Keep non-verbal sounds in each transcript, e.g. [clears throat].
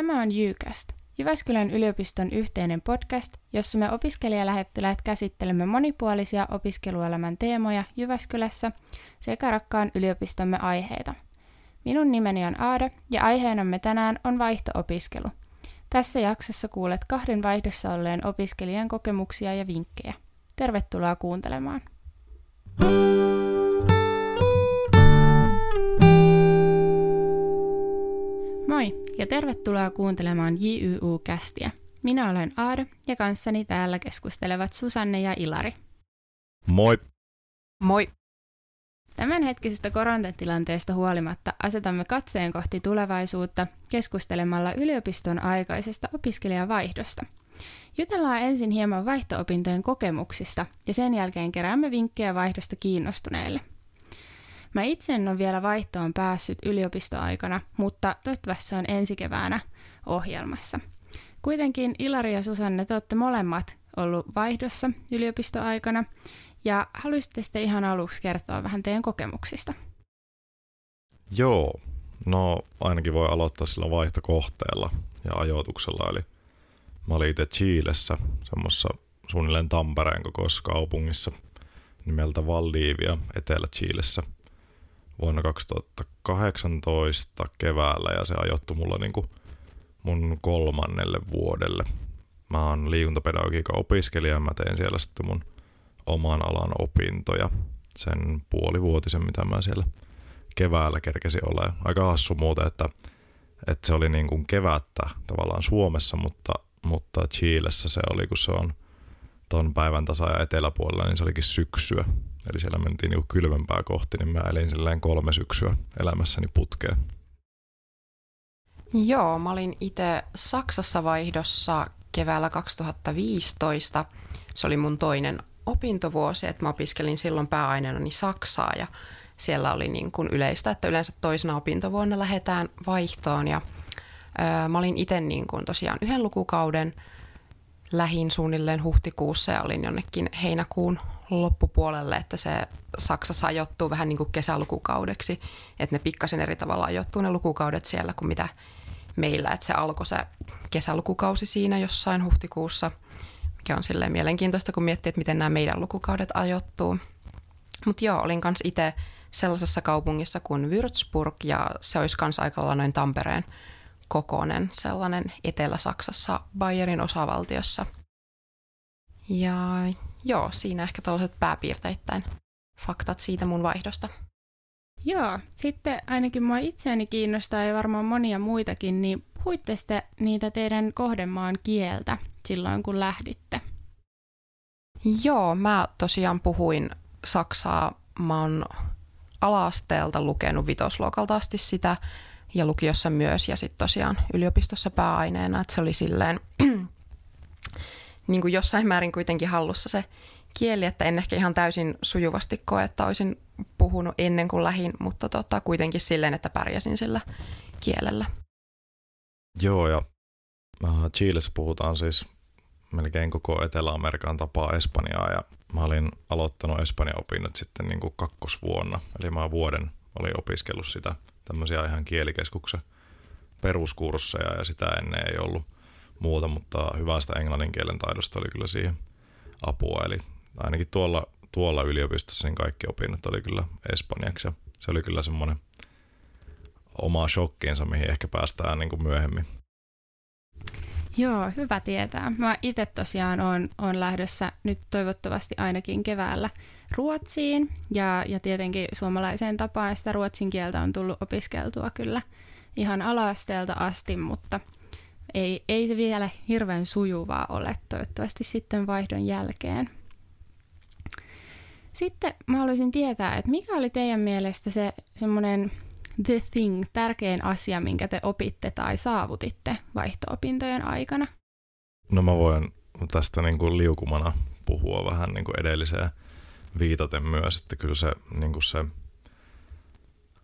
Tämä on Jykäst, Jyväskylän yliopiston yhteinen podcast, jossa me opiskelijalähettiläät käsittelemme monipuolisia opiskeluelämän teemoja Jyväskylässä sekä rakkaan yliopistomme aiheita. Minun nimeni on Aada ja aiheenamme tänään on vaihtoopiskelu. Tässä jaksossa kuulet kahden vaihdossa olleen opiskelijan kokemuksia ja vinkkejä. Tervetuloa kuuntelemaan. Moi ja tervetuloa kuuntelemaan JYU-kästiä. Minä olen Aada ja kanssani täällä keskustelevat Susanne ja Ilari. Moi. Moi. Tämänhetkisestä koronatilanteesta huolimatta asetamme katseen kohti tulevaisuutta keskustelemalla yliopiston aikaisesta opiskelijavaihdosta. Jutellaan ensin hieman vaihtoopintojen kokemuksista ja sen jälkeen keräämme vinkkejä vaihdosta kiinnostuneille. Mä itse en ole vielä vaihtoon päässyt yliopistoaikana, mutta toivottavasti se on ensi keväänä ohjelmassa. Kuitenkin Ilari ja Susanne, te olette molemmat ollut vaihdossa yliopistoaikana, ja haluaisitte sitten ihan aluksi kertoa vähän teidän kokemuksista? Joo, no ainakin voi aloittaa sillä vaihtokohteella ja ajoituksella, eli mä olin itse Chiilessä, semmoisessa suunnilleen Tampereen kokoisessa kaupungissa nimeltä Valdivia Etelä-Chiilessä – vuonna 2018 keväällä ja se ajoittui mulla niin kuin mun kolmannelle vuodelle. Mä oon liikuntapedagogiikan opiskelija ja mä tein siellä sitten mun oman alan opintoja sen puolivuotisen, mitä mä siellä keväällä kerkesin olla. Aika hassu muuten, että, että se oli niin kuin kevättä tavallaan Suomessa, mutta, mutta Chiilessä se oli, kun se on ton päivän tasa ja eteläpuolella, niin se olikin syksyä. Eli siellä mentiin niin kylmempää kohti, niin mä elin silleen kolme syksyä elämässäni putkeen. Joo, mä olin itse Saksassa vaihdossa keväällä 2015. Se oli mun toinen opintovuosi, että mä opiskelin silloin pääaineena Saksaa ja siellä oli niin kuin yleistä, että yleensä toisena opintovuonna lähdetään vaihtoon ja ö, mä olin itse niin kuin tosiaan yhden lukukauden lähin suunnilleen huhtikuussa ja olin jonnekin heinäkuun loppupuolelle, että se Saksassa ajoittuu vähän niin kuin kesälukukaudeksi, että ne pikkasen eri tavalla ajoittuu ne lukukaudet siellä kuin mitä meillä, että se alkoi se kesälukukausi siinä jossain huhtikuussa, mikä on silleen mielenkiintoista, kun miettii, että miten nämä meidän lukukaudet ajoittuu. Mutta joo, olin kanssa itse sellaisessa kaupungissa kuin Würzburg ja se olisi kanssa aika noin Tampereen kokoinen sellainen Etelä-Saksassa Bayerin osavaltiossa. Ja joo, siinä ehkä tällaiset pääpiirteittäin faktat siitä mun vaihdosta. Joo, sitten ainakin mua itseäni kiinnostaa ja varmaan monia muitakin, niin puhuitte sitten niitä teidän kohdemaan kieltä silloin, kun lähditte? Joo, mä tosiaan puhuin saksaa. Mä oon alaasteelta lukenut vitosluokalta asti sitä ja lukiossa myös ja sitten tosiaan yliopistossa pääaineena, että se oli silleen niin kuin jossain määrin kuitenkin hallussa se kieli, että en ehkä ihan täysin sujuvasti koe, että olisin puhunut ennen kuin lähin, mutta tota, kuitenkin silleen, että pärjäsin sillä kielellä. Joo, ja äh, Chiilessä puhutaan siis melkein koko Etelä-Amerikan tapaa Espanjaa, ja mä olin aloittanut Espanjan opinnot sitten niin kuin kakkosvuonna, eli mä vuoden olin opiskellut sitä tämmöisiä ihan kielikeskuksen peruskursseja, ja sitä ennen ei ollut – muuta, mutta hyvästä englannin kielen taidosta oli kyllä siihen apua. Eli ainakin tuolla, tuolla yliopistossa niin kaikki opinnot oli kyllä espanjaksi. Ja se oli kyllä semmoinen oma shokkiinsa, mihin ehkä päästään niin kuin myöhemmin. Joo, hyvä tietää. Mä itse tosiaan on, on lähdössä nyt toivottavasti ainakin keväällä Ruotsiin ja, ja tietenkin suomalaiseen tapaan sitä ruotsin kieltä on tullut opiskeltua kyllä ihan alaasteelta asti, mutta – ei, ei se vielä hirveän sujuvaa ole toivottavasti sitten vaihdon jälkeen. Sitten mä haluaisin tietää, että mikä oli teidän mielestä se semmoinen the thing, tärkein asia, minkä te opitte tai saavutitte vaihto-opintojen aikana? No mä voin tästä niin kuin liukumana puhua vähän niin kuin edelliseen viitaten myös, että kyllä se, niin kuin se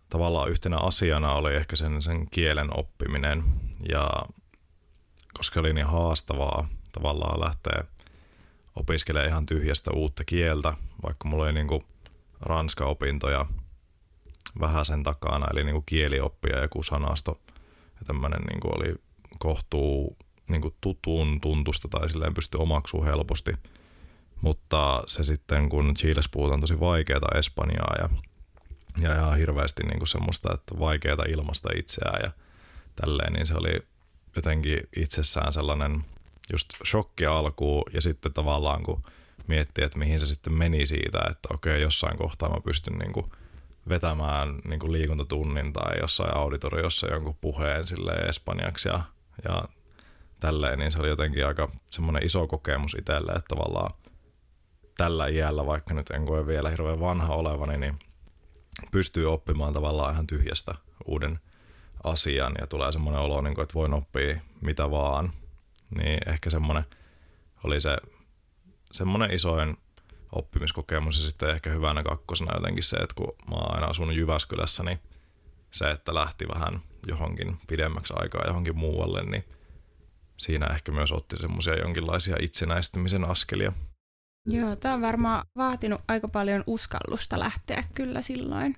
tavallaan yhtenä asiana oli ehkä sen, sen kielen oppiminen ja koska oli niin haastavaa tavallaan lähteä opiskelemaan ihan tyhjästä uutta kieltä, vaikka mulla oli niin kuin ranska-opintoja vähän sen takana, eli niin kuin kielioppia ja joku sanasto ja tämmöinen niin kuin oli kohtuu niin kuin tutun tuntusta tai silleen pystyy omaksuu helposti. Mutta se sitten, kun Chiles puhutaan tosi vaikeaa Espanjaa ja, ja, ja hirveästi niin kuin semmoista, että vaikeaa ilmasta itseään ja tälleen, niin se oli jotenkin itsessään sellainen just shokki alkuun ja sitten tavallaan kun miettii, että mihin se sitten meni siitä, että okei, jossain kohtaa mä pystyn niin kuin vetämään niin kuin liikuntatunnin tai jossain auditoriossa jonkun puheen sille espanjaksi ja, ja tälleen, niin se oli jotenkin aika semmoinen iso kokemus itselle, että tavallaan tällä iällä, vaikka nyt en koe vielä hirveän vanha olevani, niin pystyy oppimaan tavallaan ihan tyhjästä uuden asian ja tulee semmoinen olo, niin kuin, että voin oppia mitä vaan. Niin ehkä semmoinen oli se semmoinen isoin oppimiskokemus ja sitten ehkä hyvänä kakkosena jotenkin se, että kun mä oon aina asunut Jyväskylässä, niin se, että lähti vähän johonkin pidemmäksi aikaa johonkin muualle, niin siinä ehkä myös otti semmoisia jonkinlaisia itsenäistymisen askelia. Joo, tämä on varmaan vaatinut aika paljon uskallusta lähteä kyllä silloin.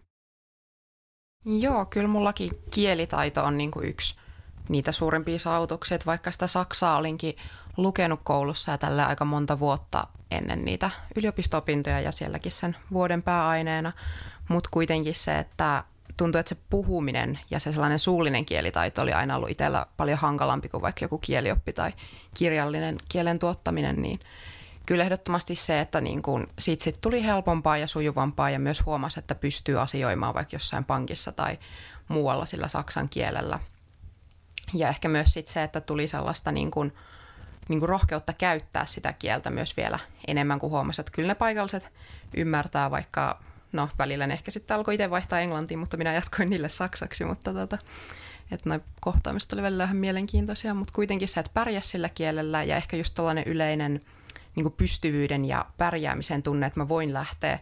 Joo, kyllä mullakin kielitaito on niin kuin yksi niitä suurimpia saavutuksia, että vaikka sitä Saksaa olinkin lukenut koulussa ja tällä aika monta vuotta ennen niitä yliopisto-opintoja ja sielläkin sen vuoden pääaineena, mutta kuitenkin se, että tuntuu, että se puhuminen ja se sellainen suullinen kielitaito oli aina ollut itsellä paljon hankalampi kuin vaikka joku kielioppi tai kirjallinen kielen tuottaminen, niin kyllä ehdottomasti se, että niin kun siitä sit tuli helpompaa ja sujuvampaa ja myös huomasi, että pystyy asioimaan vaikka jossain pankissa tai muualla sillä saksan kielellä. Ja ehkä myös sit se, että tuli sellaista niin kun, niin kuin rohkeutta käyttää sitä kieltä myös vielä enemmän kuin huomasi, että kyllä ne paikalliset ymmärtää, vaikka no välillä ne ehkä sitten alkoi itse vaihtaa englantiin, mutta minä jatkoin niille saksaksi, mutta tota, että noin kohtaamiset oli välillä vähän mielenkiintoisia, mutta kuitenkin se, että pärjäs sillä kielellä ja ehkä just tällainen yleinen niin pystyvyyden ja pärjäämisen tunne, että mä voin lähteä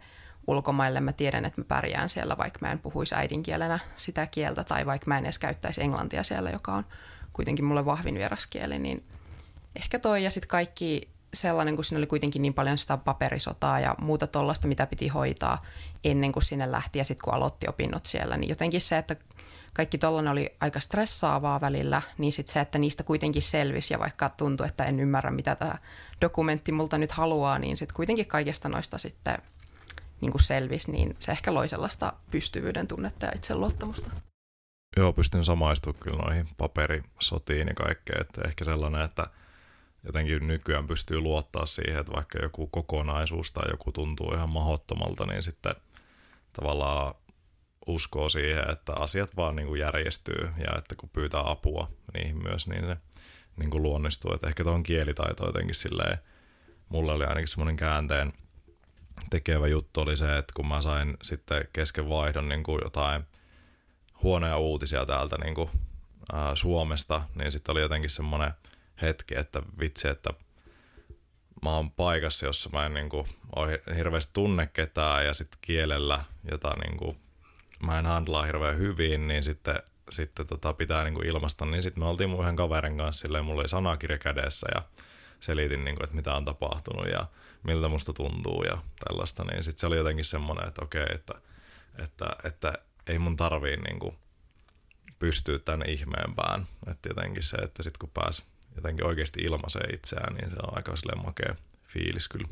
ulkomaille, mä tiedän, että mä pärjään siellä, vaikka mä en puhuisi äidinkielenä sitä kieltä tai vaikka mä en edes käyttäisi englantia siellä, joka on kuitenkin mulle vahvin vieraskieli, niin ehkä toi ja sitten kaikki sellainen, kun siinä oli kuitenkin niin paljon sitä paperisotaa ja muuta tuollaista, mitä piti hoitaa ennen kuin sinne lähti ja sitten kun aloitti opinnot siellä, niin jotenkin se, että kaikki tollainen oli aika stressaavaa välillä, niin sitten se, että niistä kuitenkin selvisi ja vaikka tuntui, että en ymmärrä, mitä tämä dokumentti multa nyt haluaa, niin sitten kuitenkin kaikesta noista sitten niin kuin selvisi, niin se ehkä loi sellaista pystyvyyden tunnetta ja itseluottamusta. Joo, pystyn samaistumaan kyllä noihin paperisotiin ja kaikkeen, että ehkä sellainen, että – jotenkin nykyään pystyy luottaa siihen, että vaikka joku kokonaisuus tai joku tuntuu ihan mahottomalta, niin sitten tavallaan uskoo siihen, että asiat vaan niin kuin järjestyy ja että kun pyytää apua niihin myös, niin ne niin kuin luonnistuu. Että ehkä tuohon kielitaito jotenkin silleen, mulle oli ainakin semmoinen käänteen tekevä juttu oli se, että kun mä sain sitten kesken vaihdon niin kuin jotain huonoja uutisia täältä niin kuin, ää, Suomesta, niin sitten oli jotenkin semmoinen – hetki, että vitsi, että mä oon paikassa, jossa mä en niin kuin, hirveästi tunne ketään ja sitten kielellä, jota niin kuin, mä en handlaa hirveän hyvin, niin sitten, sitten tota, pitää niin kuin ilmaista. Niin sitten me oltiin mun yhden kaverin kanssa, silleen, mulla oli sanakirja kädessä ja selitin, niin kuin, että mitä on tapahtunut ja miltä musta tuntuu ja tällaista. Niin sitten se oli jotenkin semmoinen, että okei, että, että, että ei mun tarvii niin kuin, pystyä tänne ihmeempään. Että jotenkin se, että sitten kun pääsi jotenkin oikeasti ilmaisee itseään, niin se on aika silleen makea fiilis kyllä.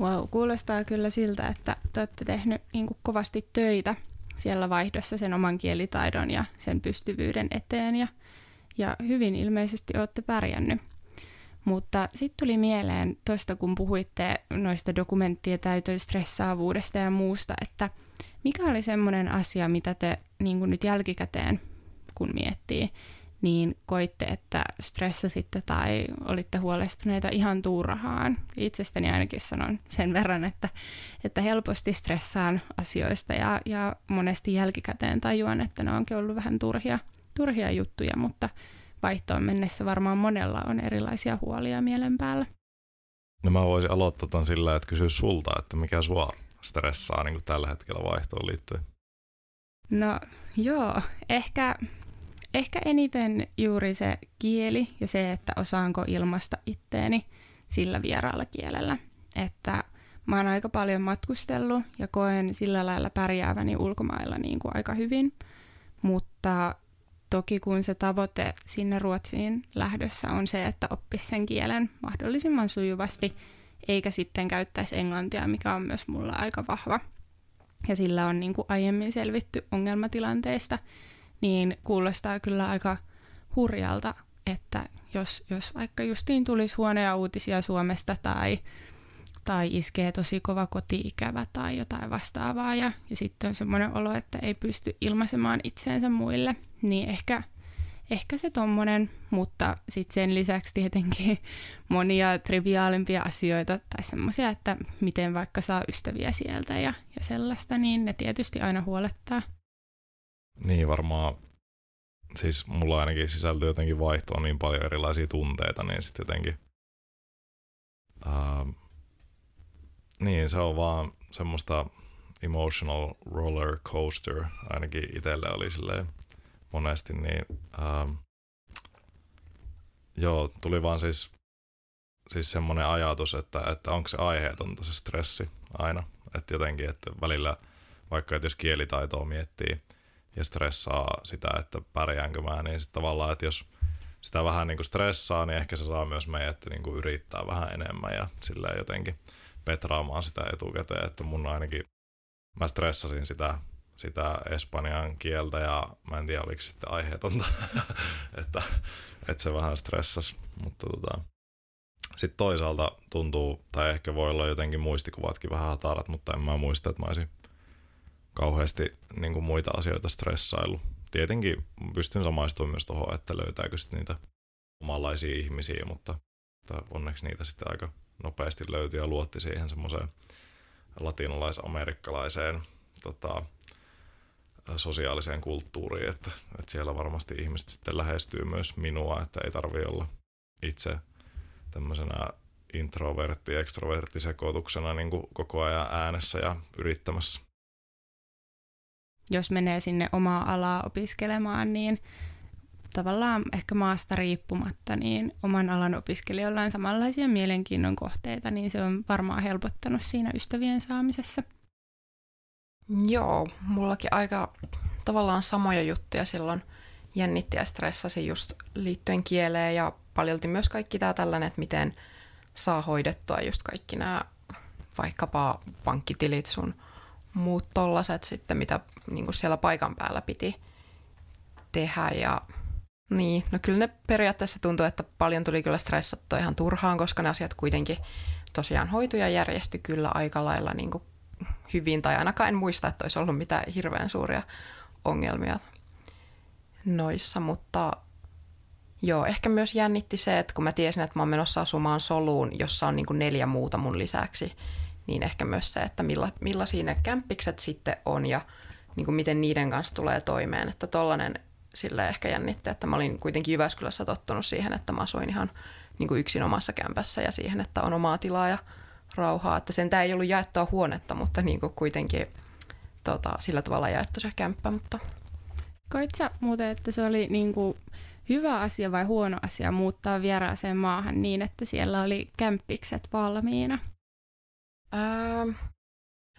Wow, kuulostaa kyllä siltä, että te olette tehnyt niin kuin kovasti töitä siellä vaihdossa sen oman kielitaidon ja sen pystyvyyden eteen ja, ja hyvin ilmeisesti olette pärjännyt. Mutta sitten tuli mieleen tuosta, kun puhuitte noista dokumenttien täytön stressaavuudesta ja muusta, että mikä oli semmoinen asia, mitä te niin kuin nyt jälkikäteen, kun miettii, niin koitte, että stressasitte tai olitte huolestuneita ihan turhaan. Itsestäni ainakin sanon sen verran, että, että helposti stressaan asioista ja, ja monesti jälkikäteen tajuan, että ne onkin ollut vähän turhia, turhia juttuja, mutta vaihtoon mennessä varmaan monella on erilaisia huolia mielen päällä. No mä voisin aloittaa ton sillä, että kysyä sulta, että mikä sua stressaa niin kuin tällä hetkellä vaihtoon liittyen? No joo, ehkä ehkä eniten juuri se kieli ja se, että osaanko ilmasta itteeni sillä vieraalla kielellä. Että mä oon aika paljon matkustellut ja koen sillä lailla pärjääväni ulkomailla niin kuin aika hyvin, mutta Toki kun se tavoite sinne Ruotsiin lähdössä on se, että oppisi sen kielen mahdollisimman sujuvasti, eikä sitten käyttäisi englantia, mikä on myös mulla aika vahva. Ja sillä on niin kuin aiemmin selvitty ongelmatilanteista, niin kuulostaa kyllä aika hurjalta, että jos, jos vaikka justiin tulisi huonoja uutisia Suomesta tai, tai iskee tosi kova kotiikävä tai jotain vastaavaa ja, ja sitten on semmoinen olo, että ei pysty ilmaisemaan itseensä muille, niin ehkä, ehkä se tommonen, mutta sitten sen lisäksi tietenkin [laughs] monia triviaalimpia asioita tai semmoisia, että miten vaikka saa ystäviä sieltä ja, ja sellaista, niin ne tietysti aina huolettaa. Niin varmaan siis mulla ainakin sisältyy jotenkin vaihtoon niin paljon erilaisia tunteita, niin sitten jotenkin uh, niin se on vaan semmoista emotional roller coaster, ainakin itselle oli silleen monesti, niin uh, joo, tuli vaan siis, siis semmoinen ajatus, että, että onko se aiheetonta se stressi aina, että jotenkin, että välillä vaikka että jos kielitaitoa miettii, ja stressaa sitä, että pärjäänkö mä, niin sitten tavallaan, että jos sitä vähän niin kuin stressaa, niin ehkä se saa myös meidät niin kuin yrittää vähän enemmän ja silleen jotenkin petraamaan sitä etukäteen, että mun ainakin, mä stressasin sitä, sitä espanjan kieltä ja mä en tiedä oliko sitten aiheetonta, [laughs] että, että se vähän stressas, mutta tota, sitten toisaalta tuntuu, tai ehkä voi olla jotenkin muistikuvatkin vähän hatarat, mutta en mä muista, että mä olisin kauheasti niin kuin muita asioita stressailu. Tietenkin pystyn samaistumaan myös tuohon, että löytääkö sitten niitä omanlaisia ihmisiä, mutta, mutta onneksi niitä sitten aika nopeasti löytyi ja luotti siihen semmoiseen latinalais-amerikkalaiseen tota, sosiaaliseen kulttuuriin, että, että siellä varmasti ihmiset sitten lähestyy myös minua, että ei tarvi olla itse tämmöisenä introvertti ekstrovertti sekoituksena niin koko ajan äänessä ja yrittämässä jos menee sinne omaa alaa opiskelemaan, niin tavallaan ehkä maasta riippumatta, niin oman alan opiskelijoilla on samanlaisia mielenkiinnon kohteita, niin se on varmaan helpottanut siinä ystävien saamisessa. Joo, mullakin aika tavallaan samoja juttuja silloin jännitti ja stressasi just liittyen kieleen ja paljolti myös kaikki tämä tällainen, että miten saa hoidettua just kaikki nämä vaikkapa pankkitilit sun muut tollaset sitten, mitä niin kuin siellä paikan päällä piti tehdä. Ja niin, no kyllä ne periaatteessa tuntuu, että paljon tuli kyllä stressattua ihan turhaan, koska ne asiat kuitenkin tosiaan hoitu ja järjesty kyllä aika lailla niin kuin hyvin, tai ainakaan en muista, että olisi ollut mitään hirveän suuria ongelmia noissa, mutta joo, ehkä myös jännitti se, että kun mä tiesin, että mä oon menossa asumaan soluun, jossa on niin kuin neljä muuta mun lisäksi, niin ehkä myös se, että milla, millaisia ne kämppikset sitten on ja niin kuin miten niiden kanssa tulee toimeen. Että tollainen sille ehkä jännitti, että mä olin kuitenkin Jyväskylässä tottunut siihen, että mä asuin ihan niin kuin yksin omassa kämpässä ja siihen, että on omaa tilaa ja rauhaa. Että sen ei ollut jaettua huonetta, mutta niin kuin kuitenkin tota, sillä tavalla jaettu se kämppä. Mutta... Koit sä muuten, että se oli niin kuin hyvä asia vai huono asia muuttaa vieraaseen maahan niin, että siellä oli kämppikset valmiina? Öö,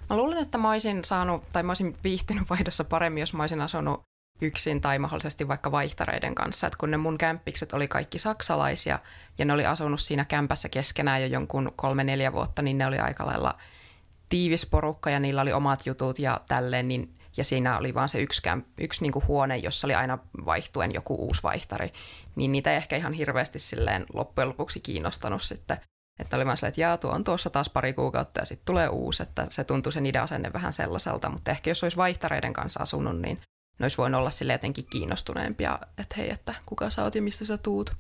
mä luulen, että mä olisin saanut, tai mä olisin viihtynyt vaihdossa paremmin, jos mä olisin asunut yksin tai mahdollisesti vaikka vaihtareiden kanssa. että kun ne mun kämppikset oli kaikki saksalaisia ja ne oli asunut siinä kämpässä keskenään jo jonkun kolme-neljä vuotta, niin ne oli aika lailla tiivis porukka ja niillä oli omat jutut ja tälleen, niin, ja siinä oli vaan se yksi, kämp, yksi niin kuin huone, jossa oli aina vaihtuen joku uusi vaihtari, niin niitä ei ehkä ihan hirveästi silleen loppujen lopuksi kiinnostanut sitten että oli vaan se, että jaa, tuo on tuossa taas pari kuukautta ja sitten tulee uusi, että se tuntui se niiden asenne vähän sellaiselta, mutta ehkä jos olisi vaihtareiden kanssa asunut, niin ne olisi voinut olla sille jotenkin kiinnostuneempia, että hei, että kuka sä oot ja mistä sä tuut.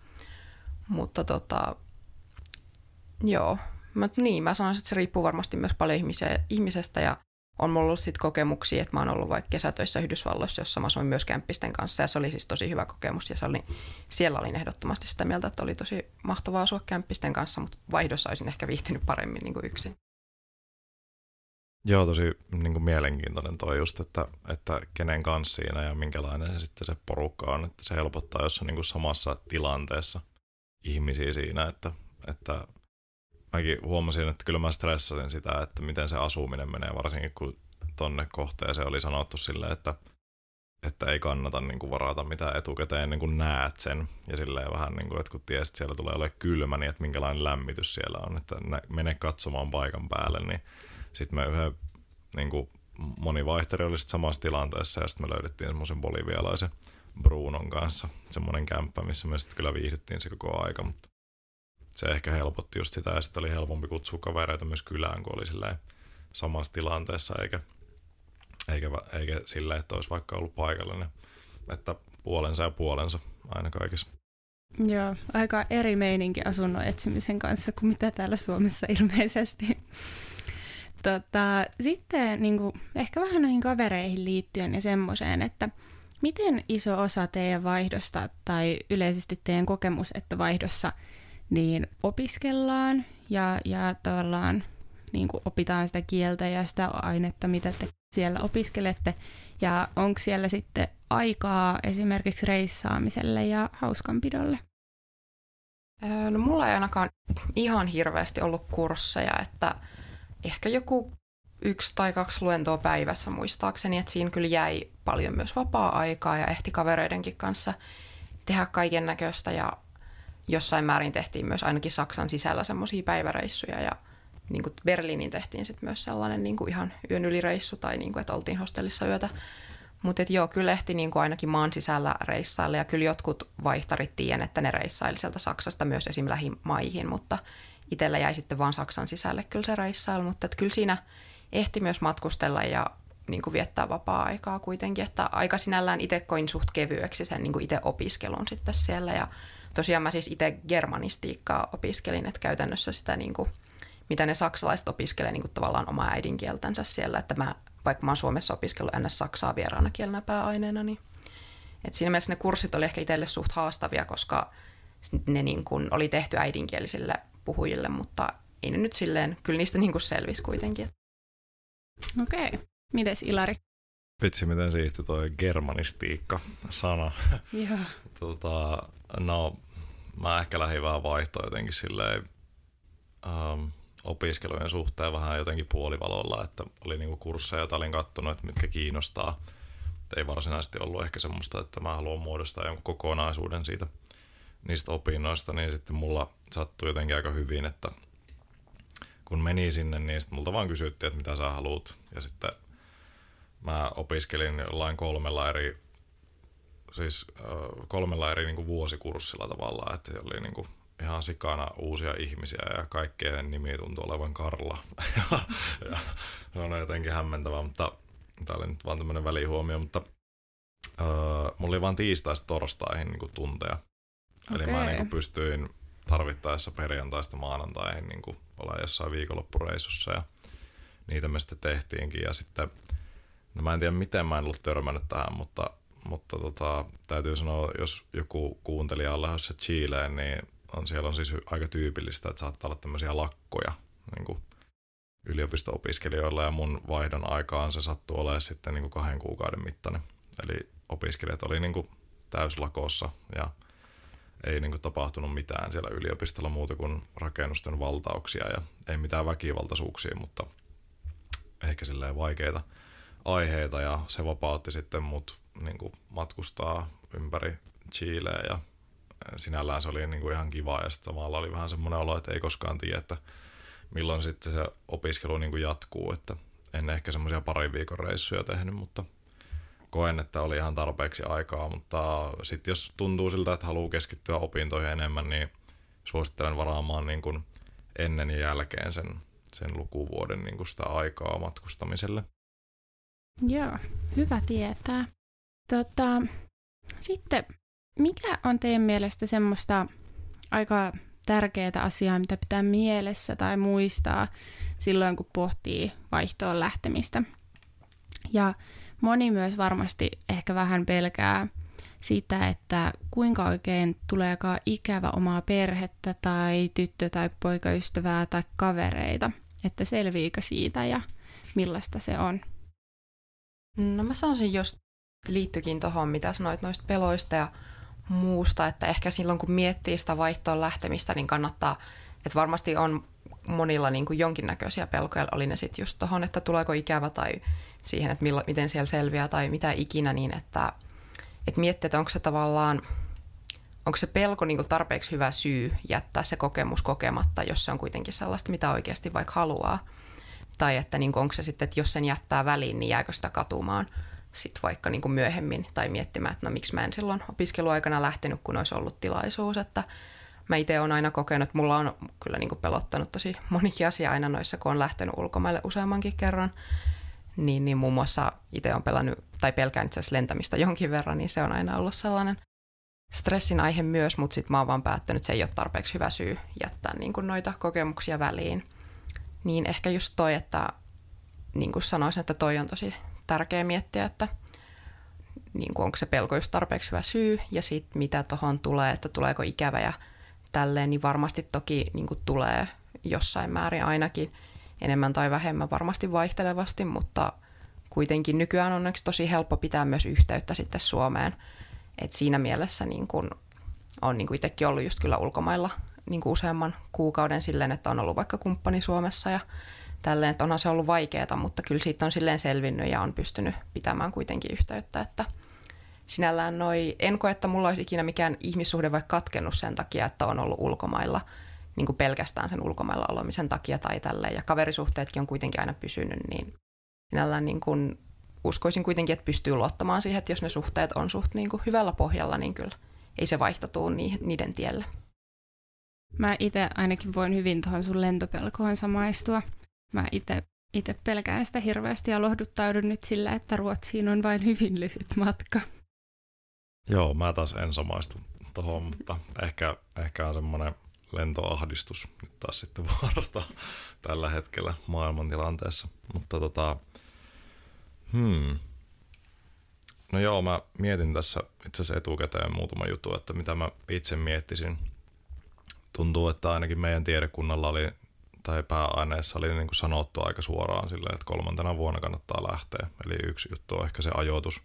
Mutta tota, joo, mä, niin, mä sanoisin, että se riippuu varmasti myös paljon ihmisestä ja on mulla ollut sit kokemuksia, että mä oon ollut vaikka kesätöissä Yhdysvalloissa, jossa mä asuin myös kämppisten kanssa ja se oli siis tosi hyvä kokemus ja se oli, siellä olin ehdottomasti sitä mieltä, että oli tosi mahtavaa asua kämppisten kanssa, mutta vaihdossa olisin ehkä viihtynyt paremmin niin kuin yksin. Joo, tosi niin kuin mielenkiintoinen toi just, että, että kenen kanssa siinä ja minkälainen se sitten se porukka on, että se helpottaa, jos on niin kuin samassa tilanteessa ihmisiä siinä, että, että mäkin huomasin, että kyllä mä stressasin sitä, että miten se asuminen menee, varsinkin kun tonne kohteeseen oli sanottu silleen, että että ei kannata niin kuin varata mitään etukäteen ennen kuin näet sen. Ja silleen vähän niin kuin, että kun tiesit, että siellä tulee olemaan kylmä, niin että minkälainen lämmitys siellä on, että mene katsomaan paikan päälle, niin sitten me yhden niin kuin moni vaihteri oli samassa tilanteessa ja sitten me löydettiin semmoisen bolivialaisen Brunon kanssa semmoinen kämppä, missä me sitten kyllä viihdyttiin se koko aika, mutta se ehkä helpotti just sitä ja sitten oli helpompi kutsua kavereita myös kylään, kun oli silleen samassa tilanteessa eikä, eikä, eikä silleen, että olisi vaikka ollut paikallinen, että puolensa ja puolensa aina kaikissa. Joo, aika eri meininki asunnon etsimisen kanssa kuin mitä täällä Suomessa ilmeisesti. Tota, sitten niin kuin, ehkä vähän näihin kavereihin liittyen ja semmoiseen, että miten iso osa teidän vaihdosta tai yleisesti teidän kokemus, että vaihdossa niin opiskellaan ja, ja tavallaan niin kuin opitaan sitä kieltä ja sitä ainetta, mitä te siellä opiskelette. Ja onko siellä sitten aikaa esimerkiksi reissaamiselle ja hauskanpidolle? No mulla ei ainakaan ihan hirveästi ollut kursseja, että ehkä joku yksi tai kaksi luentoa päivässä muistaakseni, että siinä kyllä jäi paljon myös vapaa-aikaa ja ehti kavereidenkin kanssa tehdä kaiken näköistä ja jossain määrin tehtiin myös ainakin Saksan sisällä semmoisia päiväreissuja ja niin kuin Berliiniin tehtiin sitten myös sellainen niin kuin ihan yön ylireissu tai niin kuin, että oltiin hostellissa yötä. Mutta joo, kyllä ehti niin kuin ainakin maan sisällä reissailla ja kyllä jotkut vaihtarit tiedän, että ne reissaili sieltä Saksasta myös esim. lähimaihin, mutta itsellä jäi sitten vaan Saksan sisälle kyllä se reissailu, mutta että kyllä siinä ehti myös matkustella ja niin kuin viettää vapaa-aikaa kuitenkin, että aika sinällään itse koin suht kevyeksi sen niin kuin itse opiskelun sitten siellä ja tosiaan mä siis itse germanistiikkaa opiskelin, että käytännössä sitä niin kuin, mitä ne saksalaiset opiskelee niin kuin tavallaan omaa äidinkieltänsä siellä, että mä, vaikka mä oon Suomessa opiskellut ns. saksaa vieraana kielenä pääaineena, niin et siinä mielessä ne kurssit oli ehkä itselle suht haastavia, koska ne niin kuin oli tehty äidinkielisille puhujille, mutta ei ne nyt silleen, kyllä niistä niin kuin selvisi kuitenkin. Okei. Okay. Mites Ilari? Vitsi, miten siisti toi germanistiikka-sana. Joo. tota, no, mä ehkä lähdin vähän vaihtoa jotenkin silleen um, opiskelujen suhteen vähän jotenkin puolivalolla, että oli niinku kursseja, joita olin kattonut, että mitkä kiinnostaa. Et ei varsinaisesti ollut ehkä semmoista, että mä haluan muodostaa jonkun kokonaisuuden siitä niistä opinnoista, niin sitten mulla sattui jotenkin aika hyvin, että kun meni sinne, niin sitten multa vaan kysyttiin, että mitä sä haluat. Ja sitten mä opiskelin jollain kolmella eri, siis kolmella eri niin kuin vuosikurssilla tavallaan, että oli niin kuin ihan sikana uusia ihmisiä ja kaikkien nimi tuntui olevan Karla. ja, [laughs] ja se on jotenkin hämmentävää, mutta tämä oli nyt vaan tämmöinen välihuomio, mutta uh, mulla oli vaan tiistaista torstaihin niin kuin tunteja. Okay. Eli mä niin kuin pystyin tarvittaessa perjantaista maanantaihin niin kuin olla jossain viikonloppureissussa ja niitä me sitten tehtiinkin ja sitten, no mä en tiedä miten mä en ollut törmännyt tähän, mutta, mutta tota, täytyy sanoa, jos joku kuuntelija on lähdössä Chileen, niin on, siellä on siis aika tyypillistä, että saattaa olla tämmöisiä lakkoja niin kuin yliopisto-opiskelijoilla ja mun vaihdon aikaan se sattuu olemaan sitten niin kuin kahden kuukauden mittainen. Eli opiskelijat oli niin kuin täyslakossa ja ei niin kuin tapahtunut mitään siellä yliopistolla muuta kuin rakennusten valtauksia ja ei mitään väkivaltaisuuksia, mutta ehkä silleen vaikeita aiheita ja se vapautti sitten mut niin kuin matkustaa ympäri Chileä ja sinällään se oli niin kuin ihan kiva ja sitten samalla oli vähän semmoinen olo, että ei koskaan tiedä, että milloin sitten se opiskelu niin kuin jatkuu, että en ehkä semmoisia parin viikon reissuja tehnyt, mutta – koen, että oli ihan tarpeeksi aikaa, mutta sitten jos tuntuu siltä, että haluaa keskittyä opintoihin enemmän, niin suosittelen varaamaan niin kuin ennen ja jälkeen sen, sen lukuvuoden niin kuin sitä aikaa matkustamiselle. Joo, hyvä tietää. Tota, sitten, mikä on teidän mielestä semmoista aika tärkeää asiaa, mitä pitää mielessä tai muistaa silloin, kun pohtii vaihtoon lähtemistä? Ja moni myös varmasti ehkä vähän pelkää sitä, että kuinka oikein tuleekaan ikävä omaa perhettä tai tyttö- tai poikaystävää tai kavereita, että selviikö siitä ja millaista se on. No mä sanoisin, jos liittyikin tuohon, mitä sanoit noista peloista ja muusta, että ehkä silloin kun miettii sitä vaihtoon lähtemistä, niin kannattaa, että varmasti on monilla niin kuin jonkinnäköisiä pelkoja, oli ne sitten just tuohon, että tuleeko ikävä tai siihen, että milla, miten siellä selviää tai mitä ikinä, niin että, että miettii, että onko se tavallaan, onko se pelko niin kuin tarpeeksi hyvä syy jättää se kokemus kokematta, jos se on kuitenkin sellaista, mitä oikeasti vaikka haluaa. Tai että niin onko se sitten, että jos sen jättää väliin, niin jääkö sitä katumaan sit vaikka niin kuin myöhemmin tai miettimään, että no miksi mä en silloin opiskeluaikana lähtenyt, kun olisi ollut tilaisuus, että mä itse olen aina kokenut, että mulla on kyllä niin kuin pelottanut tosi monikin asia aina noissa, kun on lähtenyt ulkomaille useammankin kerran. Niin, niin muun muassa itse on pelannut, tai pelkään itse asiassa lentämistä jonkin verran, niin se on aina ollut sellainen stressin aihe myös, mutta sitten mä oon vaan päättänyt, että se ei ole tarpeeksi hyvä syy jättää niin kuin noita kokemuksia väliin. Niin ehkä just toi, että niin kuin sanoisin, että toi on tosi tärkeä miettiä, että niin kuin onko se pelko just tarpeeksi hyvä syy ja sitten mitä tuohon tulee, että tuleeko ikävä ja tälleen, niin varmasti toki niin kuin tulee jossain määrin ainakin enemmän tai vähemmän varmasti vaihtelevasti, mutta kuitenkin nykyään on onneksi tosi helppo pitää myös yhteyttä sitten Suomeen. Et siinä mielessä niin kuin on niin itsekin ollut just kyllä ulkomailla niin kuin useamman kuukauden silleen, että on ollut vaikka kumppani Suomessa ja tälleen, että onhan se ollut vaikeaa, mutta kyllä siitä on silleen selvinnyt ja on pystynyt pitämään kuitenkin yhteyttä, että – sinällään noi, en koe, että mulla olisi ikinä mikään ihmissuhde vaikka katkennut sen takia, että on ollut ulkomailla niin kuin pelkästään sen ulkomailla olemisen takia tai tälleen. Ja kaverisuhteetkin on kuitenkin aina pysynyt, niin sinällään niin kuin uskoisin kuitenkin, että pystyy luottamaan siihen, että jos ne suhteet on suht niin kuin hyvällä pohjalla, niin kyllä ei se vaihto tuu niiden tielle. Mä itse ainakin voin hyvin tuohon sun lentopelkoon samaistua. Mä itse itse pelkään sitä hirveästi ja lohduttaudun nyt sillä, että Ruotsiin on vain hyvin lyhyt matka. Joo, mä taas en samaistu tuohon, mutta ehkä, ehkä on semmoinen lentoahdistus nyt taas sitten [laughs] vuorosta tällä hetkellä maailmantilanteessa. Mutta tota, hmm. No joo, mä mietin tässä itse asiassa etukäteen muutama juttu, että mitä mä itse miettisin. Tuntuu, että ainakin meidän tiedekunnalla oli, tai pääaineessa oli niin kuin sanottu aika suoraan silleen, että kolmantena vuonna kannattaa lähteä. Eli yksi juttu on ehkä se ajoitus,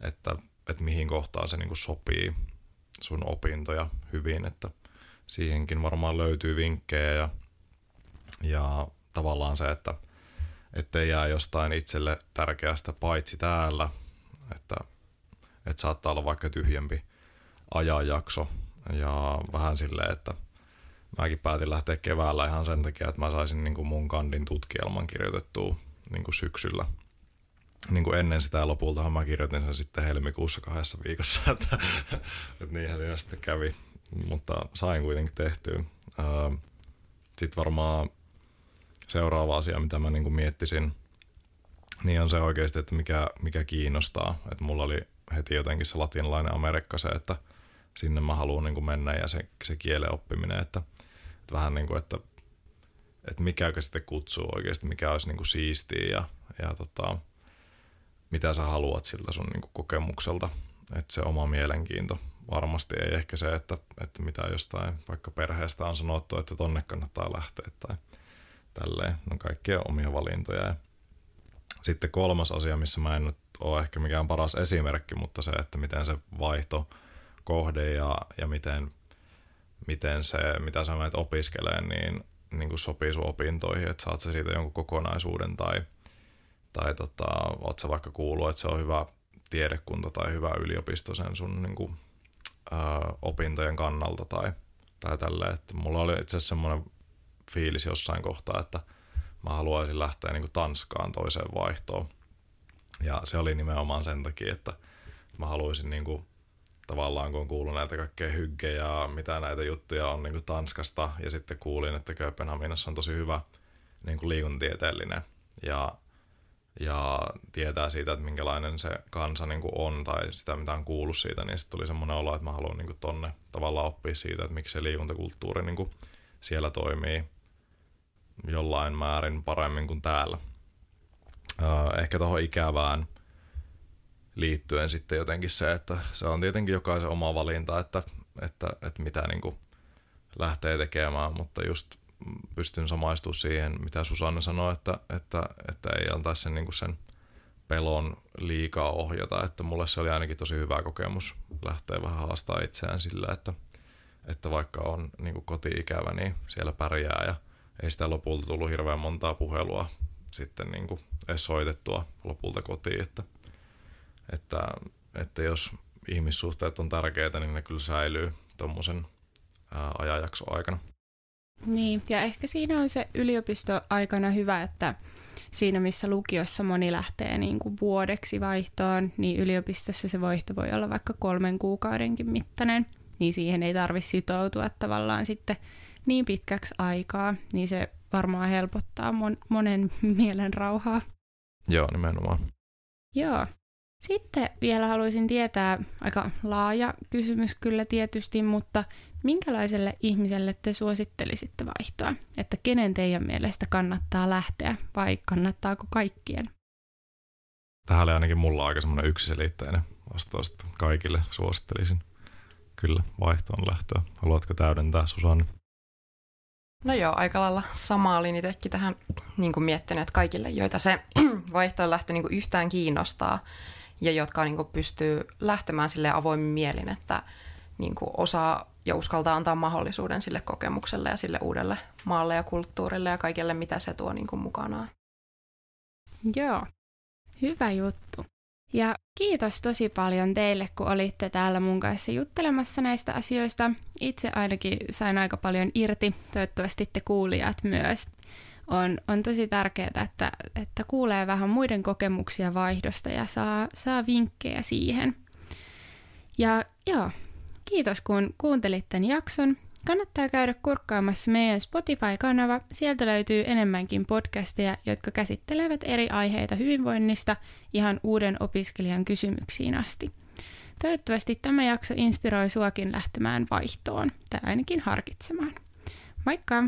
että että mihin kohtaan se niin sopii sun opintoja hyvin, että siihenkin varmaan löytyy vinkkejä ja, ja tavallaan se, että ettei jää jostain itselle tärkeästä paitsi täällä, että, että saattaa olla vaikka tyhjempi ajanjakso ja vähän silleen, että mäkin päätin lähteä keväällä ihan sen takia, että mä saisin niin kuin mun kandin tutkielman kirjoitettua niin kuin syksyllä niin kuin ennen sitä lopultahan mä kirjoitin sen sitten helmikuussa kahdessa viikossa, [laughs] että, että niinhän siinä sitten kävi, mutta sain kuitenkin tehtyä. Sitten varmaan seuraava asia, mitä mä niin kuin miettisin, niin on se oikeasti, että mikä, mikä kiinnostaa. Että mulla oli heti jotenkin se latinalainen Amerikka se, että sinne mä haluan niin kuin mennä ja se, se kielen oppiminen, että, että vähän niin kuin, että, että mikä sitten kutsuu oikeasti, mikä olisi niin kuin siistiä ja, ja tota, mitä sä haluat siltä sun niin kokemukselta. Että se oma mielenkiinto varmasti ei ehkä se, että, että mitä jostain vaikka perheestä on sanottu, että tonne kannattaa lähteä tai tälleen. No kaikkia omia valintoja. Ja sitten kolmas asia, missä mä en nyt ole ehkä mikään paras esimerkki, mutta se, että miten se vaihto kohde ja, ja miten, miten se, mitä sä menet opiskelee, niin, niin kuin sopii sun opintoihin, että saat sä siitä jonkun kokonaisuuden tai – tai tota, oot sä vaikka kuullut, että se on hyvä tiedekunta tai hyvä yliopisto sen sun niin kuin, ä, opintojen kannalta tai, tai tälleen. Että mulla oli itse asiassa semmoinen fiilis jossain kohtaa, että mä haluaisin lähteä niin kuin Tanskaan toiseen vaihtoon. Ja se oli nimenomaan sen takia, että mä haluaisin niin kuin, tavallaan kun on kuullut näitä kaikkea hyggejä ja mitä näitä juttuja on niin kuin Tanskasta ja sitten kuulin, että Kööpenhaminassa on tosi hyvä niin kuin liikuntieteellinen ja ja tietää siitä, että minkälainen se kansa niin kuin on tai sitä, mitä on kuullut siitä, niin sitten tuli semmoinen olo, että mä haluan niin kuin tonne tavallaan oppia siitä, että miksi se liikuntakulttuuri niin kuin siellä toimii jollain määrin paremmin kuin täällä. Ehkä tuohon ikävään liittyen sitten jotenkin se, että se on tietenkin jokaisen oma valinta, että, että, että mitä niin kuin lähtee tekemään, mutta just pystyn samaistumaan siihen, mitä Susanne sanoi, että, että, että ei antaisi sen, niin sen pelon liikaa ohjata. Että mulle se oli ainakin tosi hyvä kokemus lähteä vähän haastaa itseään sillä, että, että vaikka on niin kuin koti-ikävä, niin siellä pärjää ja ei sitä lopulta tullut hirveän montaa puhelua sitten niin kuin edes soitettua lopulta kotiin, että, että, että jos ihmissuhteet on tärkeitä, niin ne kyllä säilyy tuommoisen ajanjakson aikana. Niin, ja ehkä siinä on se yliopistoaikana hyvä, että siinä missä lukiossa moni lähtee niin kuin vuodeksi vaihtoon, niin yliopistossa se vaihto voi olla vaikka kolmen kuukaudenkin mittainen, niin siihen ei tarvitse sitoutua tavallaan sitten niin pitkäksi aikaa, niin se varmaan helpottaa mon- monen [laughs] mielen rauhaa. Joo, nimenomaan. Joo. Sitten vielä haluaisin tietää, aika laaja kysymys kyllä tietysti, mutta minkälaiselle ihmiselle te suosittelisitte vaihtoa? Että kenen teidän mielestä kannattaa lähteä vai kannattaako kaikkien? Tähän oli ainakin mulla aika semmoinen yksiselitteinen vastaus, että kaikille suosittelisin kyllä vaihtoon lähtöä. Haluatko täydentää Susanne? No joo, aika lailla samaa olin itsekin tähän niin kuin miettinyt, että kaikille, joita se [clears throat] vaihtoon lähtö niin kuin yhtään kiinnostaa ja jotka niin kuin pystyy lähtemään sille avoimin mielin, että niin kuin osaa ja uskaltaa antaa mahdollisuuden sille kokemukselle ja sille uudelle maalle ja kulttuurille ja kaikelle, mitä se tuo niin kuin mukanaan. Joo, hyvä juttu. Ja kiitos tosi paljon teille, kun olitte täällä mun kanssa juttelemassa näistä asioista. Itse ainakin sain aika paljon irti, toivottavasti te kuulijat myös. On, on tosi tärkeää, että, että kuulee vähän muiden kokemuksia vaihdosta ja saa, saa vinkkejä siihen. Ja joo, kiitos kun kuuntelit tämän jakson. Kannattaa käydä kurkkaamassa meidän Spotify-kanava. Sieltä löytyy enemmänkin podcasteja, jotka käsittelevät eri aiheita hyvinvoinnista ihan uuden opiskelijan kysymyksiin asti. Toivottavasti tämä jakso inspiroi suakin lähtemään vaihtoon, tai ainakin harkitsemaan. Moikka!